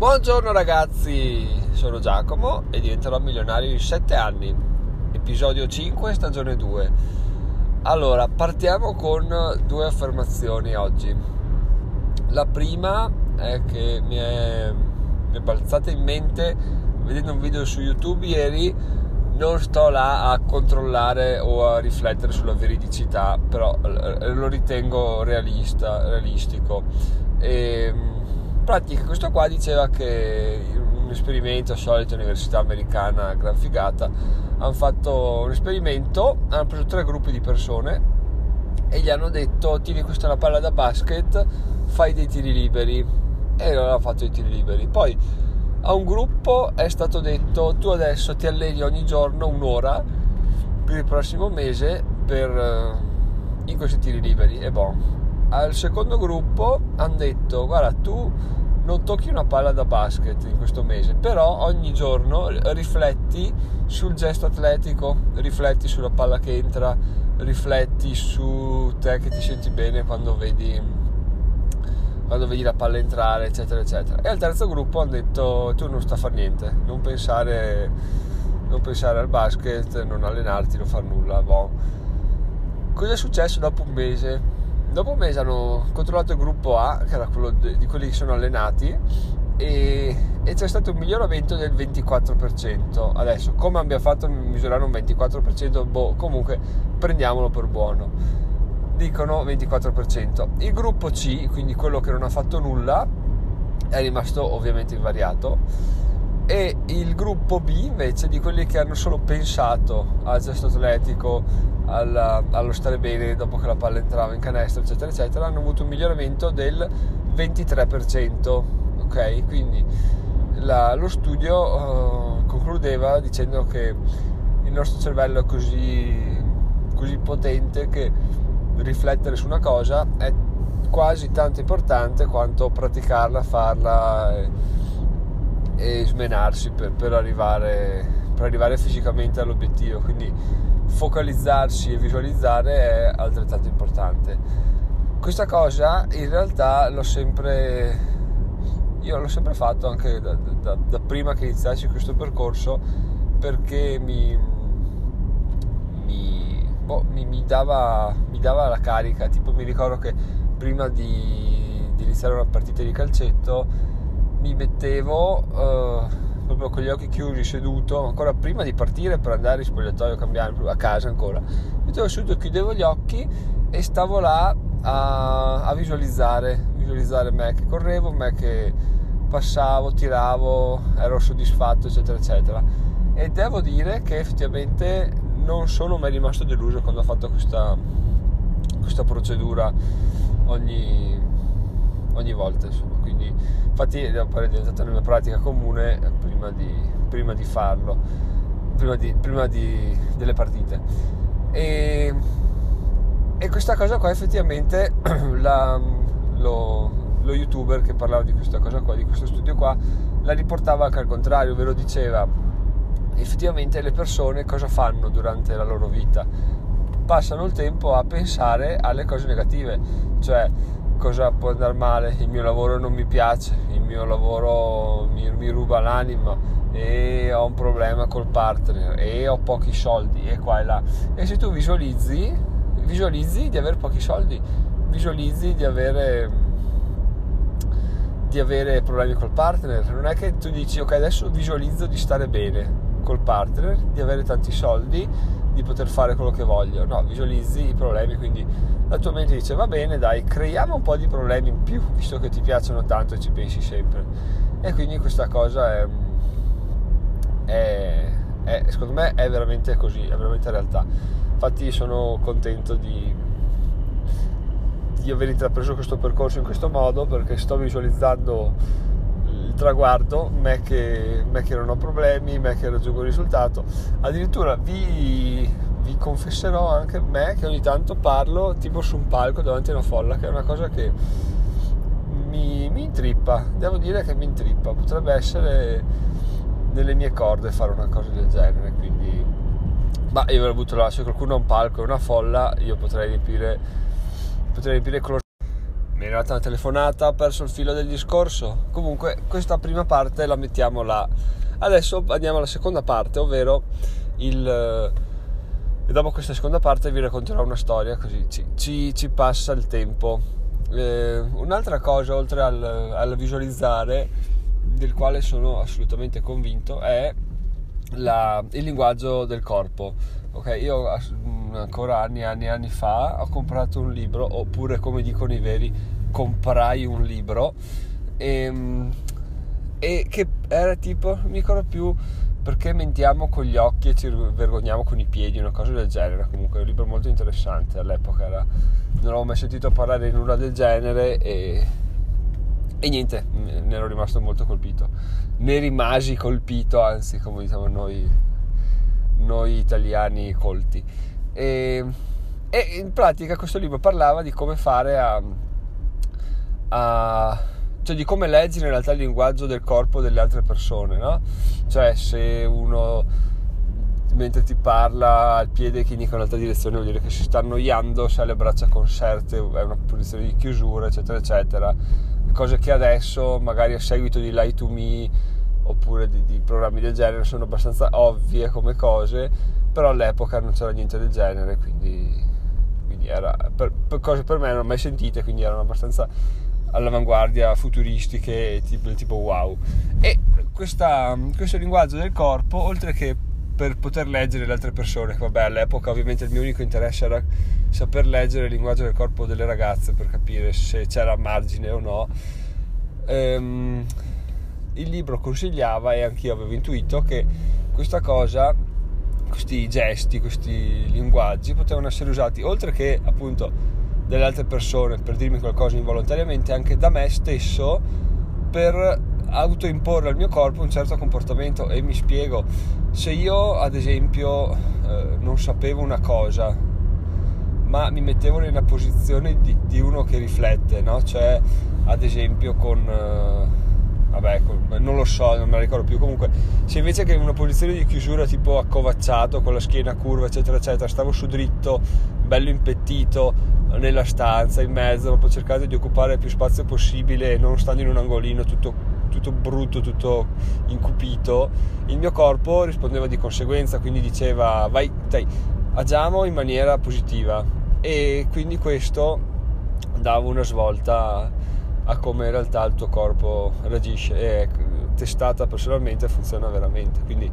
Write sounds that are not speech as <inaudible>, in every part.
Buongiorno ragazzi, sono Giacomo e diventerò milionario in 7 anni. Episodio 5, stagione 2. Allora, partiamo con due affermazioni oggi. La prima è che mi è, mi è balzata in mente vedendo un video su YouTube ieri. Non sto là a controllare o a riflettere sulla veridicità, però lo ritengo realista, realistico. E, pratica questo qua diceva che un esperimento solito università americana gran figata hanno fatto un esperimento hanno preso tre gruppi di persone e gli hanno detto tieni questa la palla da basket fai dei tiri liberi. E loro hanno fatto i tiri liberi. Poi a un gruppo è stato detto tu adesso ti alleni ogni giorno un'ora per il prossimo mese per, eh, in questi tiri liberi. E boh. Al secondo gruppo hanno detto guarda tu non tocchi una palla da basket in questo mese, però ogni giorno rifletti sul gesto atletico, rifletti sulla palla che entra, rifletti su te che ti senti bene quando vedi, quando vedi la palla entrare, eccetera, eccetera. E al terzo gruppo hanno detto tu non sta a fare niente, non pensare, non pensare al basket, non allenarti, non far nulla. Boh. Cosa è successo dopo un mese? Dopo un mese hanno controllato il gruppo A, che era quello di quelli che sono allenati, e, e, c'è stato un miglioramento del 24%. Adesso, come abbiamo fatto a misurare un 24%? Boh, comunque prendiamolo per buono. Dicono 24%. Il gruppo C, quindi quello che non ha fatto nulla, è rimasto ovviamente invariato. E il gruppo B invece di quelli che hanno solo pensato al gesto atletico, alla, allo stare bene dopo che la palla entrava in canestro, eccetera, eccetera, hanno avuto un miglioramento del 23%. Ok, quindi la, lo studio uh, concludeva dicendo che il nostro cervello è così, così potente che riflettere su una cosa è quasi tanto importante quanto praticarla, farla e, e smenarsi per, per, arrivare, per arrivare fisicamente all'obiettivo. Quindi focalizzarsi e visualizzare è altrettanto importante. Questa cosa in realtà l'ho sempre, l'ho sempre fatto anche da, da, da prima che iniziassi questo percorso perché mi, mi, boh, mi, mi, dava, mi dava la carica, tipo mi ricordo che prima di, di iniziare una partita di calcetto mi mettevo... Uh, proprio con gli occhi chiusi, seduto, ancora prima di partire per andare in spogliatoio, cambiare a casa ancora. Mi mettevo seduto, chiudevo gli occhi e stavo là a, a visualizzare, visualizzare me che correvo, me che passavo, tiravo, ero soddisfatto, eccetera, eccetera. E devo dire che effettivamente non sono mai rimasto deluso quando ho fatto questa, questa procedura ogni, ogni volta. Insomma. Quindi, infatti, è diventata una pratica comune prima di, prima di farlo, prima, di, prima di, delle partite. E, e, questa cosa qua effettivamente <clears throat> la, lo, lo youtuber che parlava di questa cosa qua, di questo studio qua, la riportava anche al contrario, ovvero diceva effettivamente le persone cosa fanno durante la loro vita? Passano il tempo a pensare alle cose negative, cioè cosa può andare male, il mio lavoro non mi piace, il mio lavoro mi, mi ruba l'anima e ho un problema col partner e ho pochi soldi e qua e là. E se tu visualizzi, visualizzi di avere pochi soldi, visualizzi di avere, di avere problemi col partner. Non è che tu dici ok adesso visualizzo di stare bene col partner, di avere tanti soldi, di poter fare quello che voglio. No, visualizzi i problemi, quindi la tua mente dice va bene dai creiamo un po' di problemi in più visto che ti piacciono tanto e ci pensi sempre e quindi questa cosa è, è, è secondo me è veramente così è veramente realtà infatti sono contento di, di aver intrapreso questo percorso in questo modo perché sto visualizzando il traguardo, me che, me non ho problemi, me che raggiungo il risultato. Addirittura vi, vi confesserò anche me che ogni tanto parlo tipo su un palco davanti a una folla, che è una cosa che mi, mi intrippa, devo dire che mi intrippa, potrebbe essere nelle mie corde fare una cosa del genere, quindi ma io avrei avuto là, se qualcuno ha un palco e una folla, io potrei riempire, potrei riempire mi è arrivata una telefonata, ho perso il filo del discorso. Comunque, questa prima parte la mettiamo là. Adesso andiamo alla seconda parte, ovvero il. E dopo questa seconda parte vi racconterò una storia, così ci, ci, ci passa il tempo. Eh, un'altra cosa, oltre al, al, visualizzare, del quale sono assolutamente convinto, è la, il linguaggio del corpo. Ok, io ancora anni e anni e anni fa ho comprato un libro, oppure come dicono i veri, comprai un libro, e, ehm, e che era tipo, non mi ricordo più perché mentiamo con gli occhi e ci vergogniamo con i piedi, una cosa del genere. Comunque è un libro molto interessante, all'epoca era, non avevo mai sentito parlare di nulla del genere e, e niente, ne ero rimasto molto colpito. Ne rimasi colpito, anzi come diciamo noi, noi italiani colti. E, e, in pratica questo libro parlava di come fare a, a cioè di come leggere in realtà il linguaggio del corpo delle altre persone, no? Cioè se uno mentre ti parla al piede che indica un'altra direzione vuol dire che si sta annoiando, se ha le braccia conserte è una posizione di chiusura, eccetera, eccetera. Cose che adesso, magari a seguito di Lie to Me oppure di, di programmi del genere, sono abbastanza ovvie come cose, però all'epoca non c'era niente del genere, quindi, quindi era, per, per cose per me non ho mai sentite, quindi erano abbastanza all'avanguardia, futuristiche, tipo, tipo wow. E questa, questo linguaggio del corpo, oltre che per poter leggere le altre persone, vabbè all'epoca ovviamente il mio unico interesse era saper leggere il linguaggio del corpo delle ragazze per capire se c'era margine o no, ehm, il libro consigliava e anch'io avevo intuito che questa cosa questi gesti, questi linguaggi potevano essere usati oltre che appunto dalle altre persone per dirmi qualcosa involontariamente, anche da me stesso per autoimporre al mio corpo un certo comportamento e mi spiego se io ad esempio eh, non sapevo una cosa ma mi mettevo nella posizione di, di uno che riflette no? cioè ad esempio con eh, vabbè, non lo so, non me la ricordo più. Comunque, se invece che in una posizione di chiusura tipo accovacciato, con la schiena curva, eccetera, eccetera, stavo su dritto, bello impettito nella stanza, in mezzo, proprio cercando di occupare il più spazio possibile non stando in un angolino tutto tutto brutto, tutto incupito, il mio corpo rispondeva di conseguenza, quindi diceva vai, dai, agiamo in maniera positiva e quindi questo dava una svolta a come in realtà il tuo corpo reagisce e testata personalmente funziona veramente. Quindi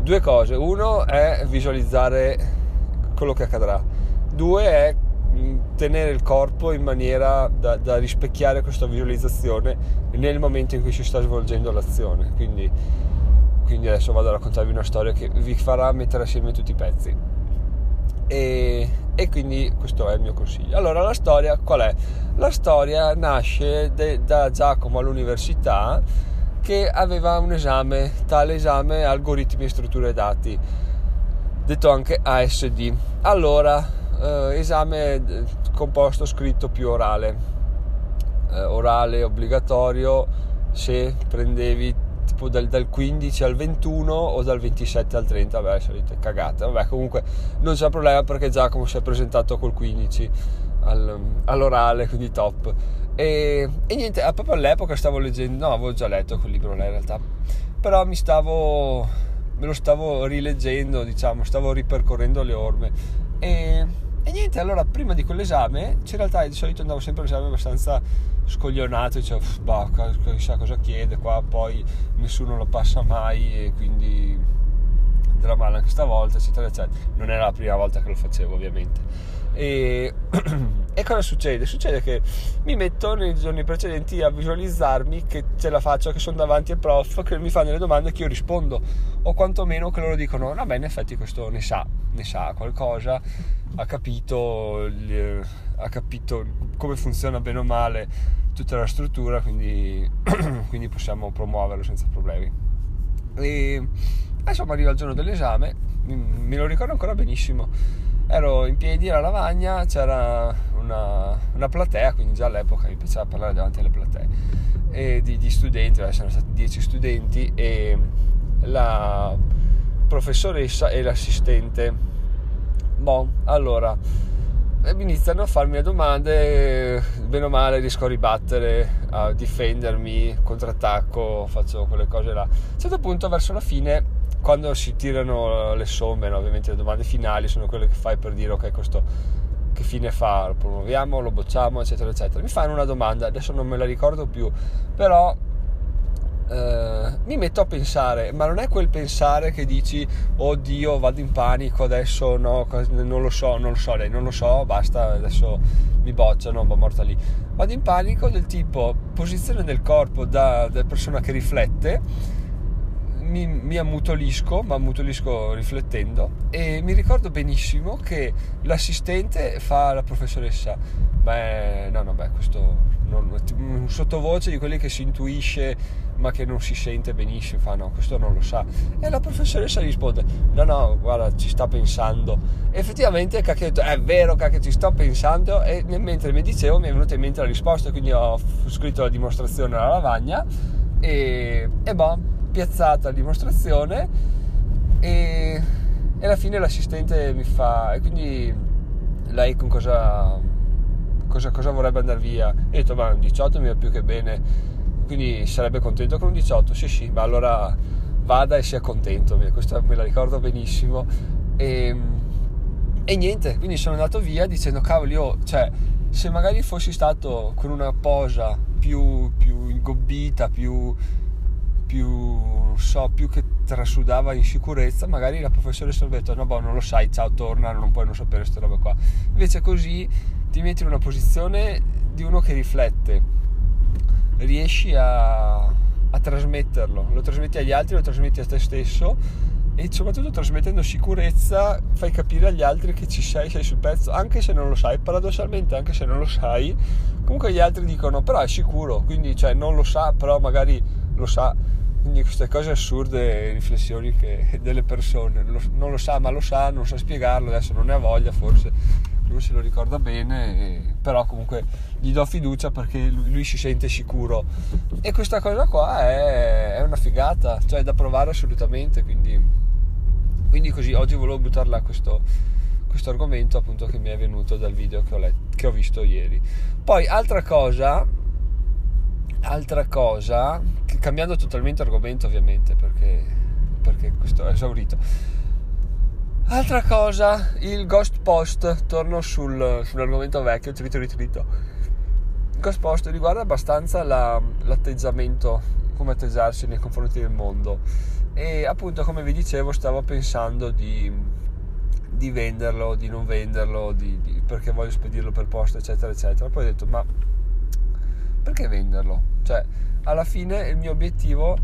due cose, uno è visualizzare quello che accadrà, due è mm, tenere il corpo in maniera da, da, rispecchiare questa visualizzazione nel momento in cui si sta svolgendo l'azione. Quindi, quindi adesso vado a raccontarvi una storia che vi farà mettere assieme tutti i pezzi. E, e quindi questo è il mio consiglio. Allora la storia qual è? La storia nasce de, da Giacomo all'università che aveva un esame, tale esame algoritmi e strutture dati, detto anche ASD. Allora, eh, esame eh, composto scritto più orale, eh, orale obbligatorio se prendevi tipo dal, dal, 15 al 21 o dal 27 al 30, vabbè, solite cagate. Vabbè, comunque non c'è problema perché Giacomo si è presentato col 15 al, all'orale, quindi top. E, e, niente, proprio all'epoca stavo leggendo, no, avevo già letto quel libro là in realtà, però mi stavo, me lo stavo rileggendo, diciamo, stavo ripercorrendo le orme. E, e niente, allora prima di quell'esame, in realtà di solito andavo sempre all'esame abbastanza scoglionato, dicevo, bah, chissà cosa chiede, qua poi nessuno lo passa mai e quindi andrà male anche stavolta, eccetera, eccetera. Non era la prima volta che lo facevo, ovviamente. E, <clears throat> e cosa succede? Succede che mi metto nei giorni precedenti a visualizzarmi che ce la faccio, che sono davanti al prof, che mi fa delle domande che io rispondo, o quantomeno che loro dicono, vabbè, in effetti questo ne sa, ne sa qualcosa, ha capito, ha capito come funziona bene o male tutta la struttura, quindi, <clears throat> quindi possiamo promuoverlo senza problemi. E insomma arriva il giorno dell'esame, me lo ricordo ancora benissimo, ero in piedi alla lavagna, c'era una, una platea, quindi già all'epoca mi piaceva parlare davanti alle platee, di, di studenti, c'erano stati 10 studenti e la professoressa e l'assistente. Bon, allora e iniziano a farmi le domande, bene o male riesco a ribattere, a difendermi, contrattacco, faccio quelle cose là. A un certo punto, verso la fine, quando si tirano le somme, no? ovviamente le domande finali sono quelle che fai per dire ok, questo che fine fa, lo promuoviamo, lo bocciamo, eccetera, eccetera. Mi fanno una domanda, adesso non me la ricordo più, però Uh, mi metto a pensare, ma non è quel pensare che dici oddio vado in panico adesso no, non lo so, non lo so, lei non lo so, basta, adesso mi bocciano, va morta lì. Vado in panico del tipo posizione del corpo da, da persona che riflette, mi, mi ammutolisco, ma ammutolisco riflettendo e mi ricordo benissimo che l'assistente fa la professoressa, beh no no beh questo non, un sottovoce di quelli che si intuisce ma che non si sente benissimo, fa no, questo non lo sa. E la professoressa risponde, no, no, guarda, ci sta pensando. E effettivamente Cacchetto, è vero che ci sto pensando e mentre mi dicevo mi è venuta in mente la risposta, quindi ho scritto la dimostrazione alla lavagna e, e boh, piazzata la dimostrazione e, e alla fine l'assistente mi fa, e quindi lei con cosa cosa, cosa vorrebbe andare via. E ho detto, ma un 18 mi va più che bene, quindi sarebbe contento con un 18? Sì, sì, ma allora vada e sia contento, questa me la ricordo benissimo. E, e niente, quindi sono andato via dicendo, cavoli, io, cioè, se magari fossi stato con una posa più, più ingobbita, più, più, so, più che trasudava in sicurezza, magari la professoressa avrebbe detto, no, boh, non lo sai, ciao, torna, non puoi non sapere queste robe qua. Invece così ti metti in una posizione di uno che riflette, riesci a, a trasmetterlo, lo trasmetti agli altri, lo trasmetti a te stesso e soprattutto trasmettendo sicurezza fai capire agli altri che ci sei, sei sul pezzo, anche se non lo sai, paradossalmente anche se non lo sai, comunque gli altri dicono però è sicuro, quindi cioè non lo sa, però magari lo sa. Quindi queste cose assurde, riflessioni che <laughs> delle persone, non lo sa ma lo sa, non sa spiegarlo, adesso non ne ha voglia forse lui se lo ricorda bene, però comunque gli do fiducia perché lui, lui, si sente sicuro. E questa cosa qua è, è una figata, cioè è da provare assolutamente, quindi, quindi così oggi volevo buttarla questo, questo argomento appunto che mi è venuto dal video che ho, letto, che ho visto ieri. Poi altra cosa, altra cosa, cambiando totalmente argomento ovviamente perché, perché questo è esaurito Altra cosa, il Ghost Post, torno sul, sull'argomento vecchio, trito ritrito. Il Ghost Post riguarda abbastanza la, l'atteggiamento, come atteggiarsi nei confronti del mondo. E appunto, come vi dicevo, stavo pensando di, di venderlo, di non venderlo, di, di, perché voglio spedirlo per posta, eccetera, eccetera. Poi ho detto, ma perché venderlo? Cioè, alla fine il mio obiettivo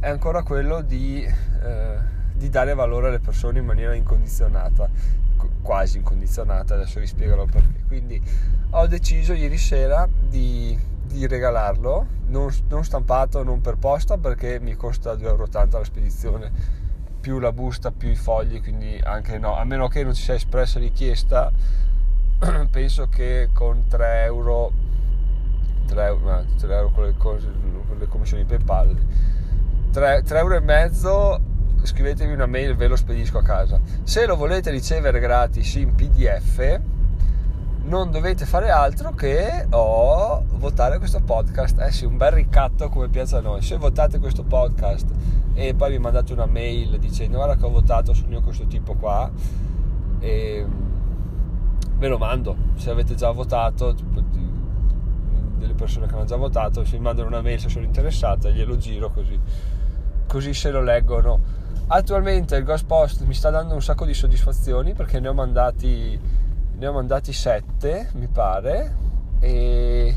è ancora quello di... Eh, di dare valore alle persone in maniera incondizionata, quasi incondizionata, adesso vi spiegherò perché. Quindi ho deciso ieri sera di, di regalarlo, non, non, stampato, non per posta, perché mi costa 2,80 euro la spedizione, più la busta, più i fogli, quindi anche no, a meno che non ci sia espressa richiesta, <clears throat> penso che con 3 euro 3 euro, 3 euro con, le cose, con le commissioni PayPal 3, 3 euro e mezzo scrivetemi una mail ve lo spedisco a casa. Se lo volete ricevere gratis in PDF, non dovete fare altro che oh, votare questo podcast. Eh sì, un bel ricatto come piace a noi. Se votate questo podcast e poi mi mandate una mail dicendo guarda che ho votato, sono io questo tipo qua, e ve lo mando. Se avete già votato, delle persone che hanno già votato, se mi mandano una mail se sono interessate, glielo giro così, così se lo leggono. Attualmente il Ghost Post mi sta dando un sacco di soddisfazioni perché ne ho mandati, ne ho mandati 7, mi pare, e,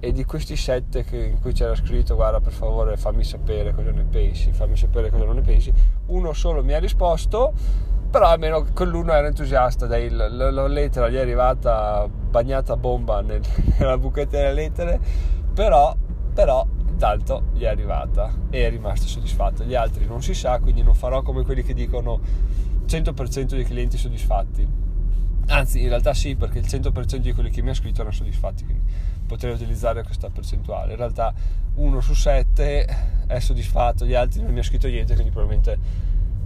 e di questi 7 in cui c'era scritto guarda per favore fammi sapere cosa ne pensi, fammi sapere cosa non ne pensi, uno solo mi ha risposto, però almeno quell'uno era entusiasta, dai, la, la, la lettera gli è arrivata bagnata a bomba nel, <laughs> nella buchetta delle lettere, però, però intanto gli è arrivata e è rimasto soddisfatto. Gli altri non si sa, quindi non farò come quelli che dicono 100% dei clienti soddisfatti. Anzi, in realtà sì, perché il 100% di quelli che mi hanno scritto erano soddisfatti, quindi potrei utilizzare questa percentuale. In realtà uno su sette è soddisfatto, gli altri non mi ha scritto niente, quindi probabilmente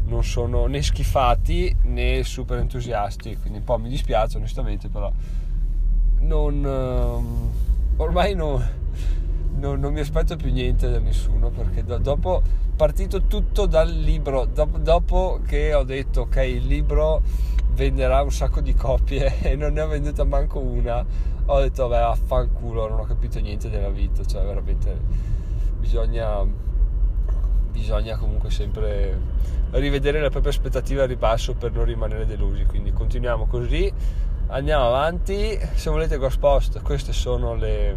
non sono né schifati né super entusiasti, quindi un po' mi dispiace onestamente, però non, uh, ormai non, non, non, mi aspetto più niente da nessuno perché do, dopo partito tutto dal libro, dopo, dopo che ho detto ok il libro venderà un sacco di copie <laughs> e non ne ho venduta manco una, ho detto vabbè affanculo, non ho capito niente della vita, cioè veramente bisogna, bisogna comunque sempre rivedere le proprie aspettative a ribasso per non rimanere delusi, quindi continuiamo così, andiamo avanti, se volete Ghost Post queste sono le,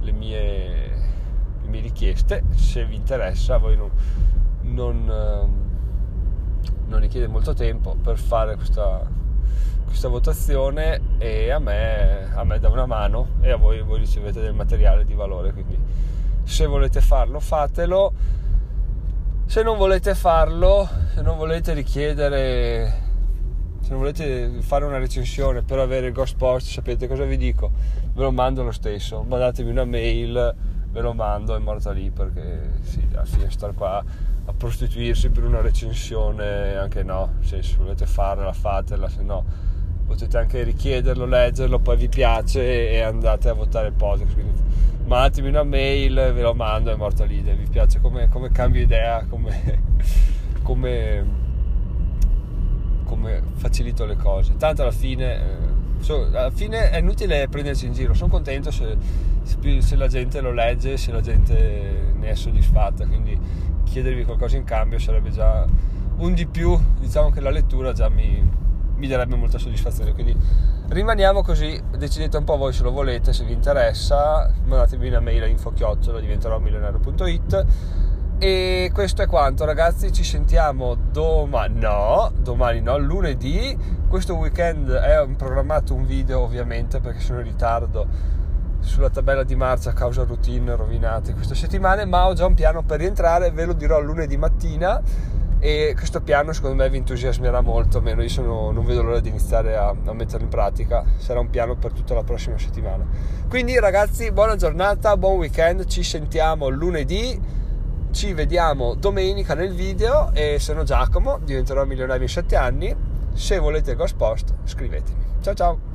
le mie, le mie richieste, se vi interessa voi non, non non richiede molto tempo per fare questa, questa votazione e a me, a me, dà una mano e a voi, voi ricevete del materiale di valore quindi se volete farlo fatelo se non volete farlo se non volete richiedere se non volete fare una recensione per avere il Ghost Post sapete cosa vi dico? Ve lo mando lo stesso. Mandatemi una mail ve lo mando è morta lì perché sì alla fine star qua a prostituirsi per una recensione, anche no, se volete farla fatela, se no potete anche richiederlo, leggerlo, poi vi piace e andate a votare il podcast. Quindi mandatemi una mail, ve lo mando, è morto lì, vi piace come, come cambio idea, come, <laughs> come, come, facilito le cose. Tanto alla fine, eh, so, alla fine è inutile prendersi in giro, sono contento se, se la gente lo legge, se la gente ne è soddisfatta, quindi chiedervi qualcosa in cambio sarebbe già un di più, diciamo che la lettura già mi, mi darebbe molta soddisfazione, quindi rimaniamo così, decidete un po' voi se lo volete, se vi interessa, mandatemi una mail a info-chiocciola diventerò milionario.it e questo è quanto ragazzi, ci sentiamo domani, no, domani no, lunedì, questo weekend è programmato un video ovviamente perché sono in ritardo sulla tabella di marcia a causa routine rovinate queste settimane, ma ho già un piano per rientrare, ve lo dirò lunedì mattina e questo piano secondo me vi entusiasmerà molto, almeno io sono, non vedo l'ora di iniziare a, a, metterlo in pratica, sarà un piano per tutta la prossima settimana. Quindi ragazzi, buona giornata, buon weekend, ci sentiamo lunedì, ci vediamo domenica nel video e sono Giacomo, diventerò milionario in 7 anni, se volete Ghost Post scrivetemi. Ciao ciao!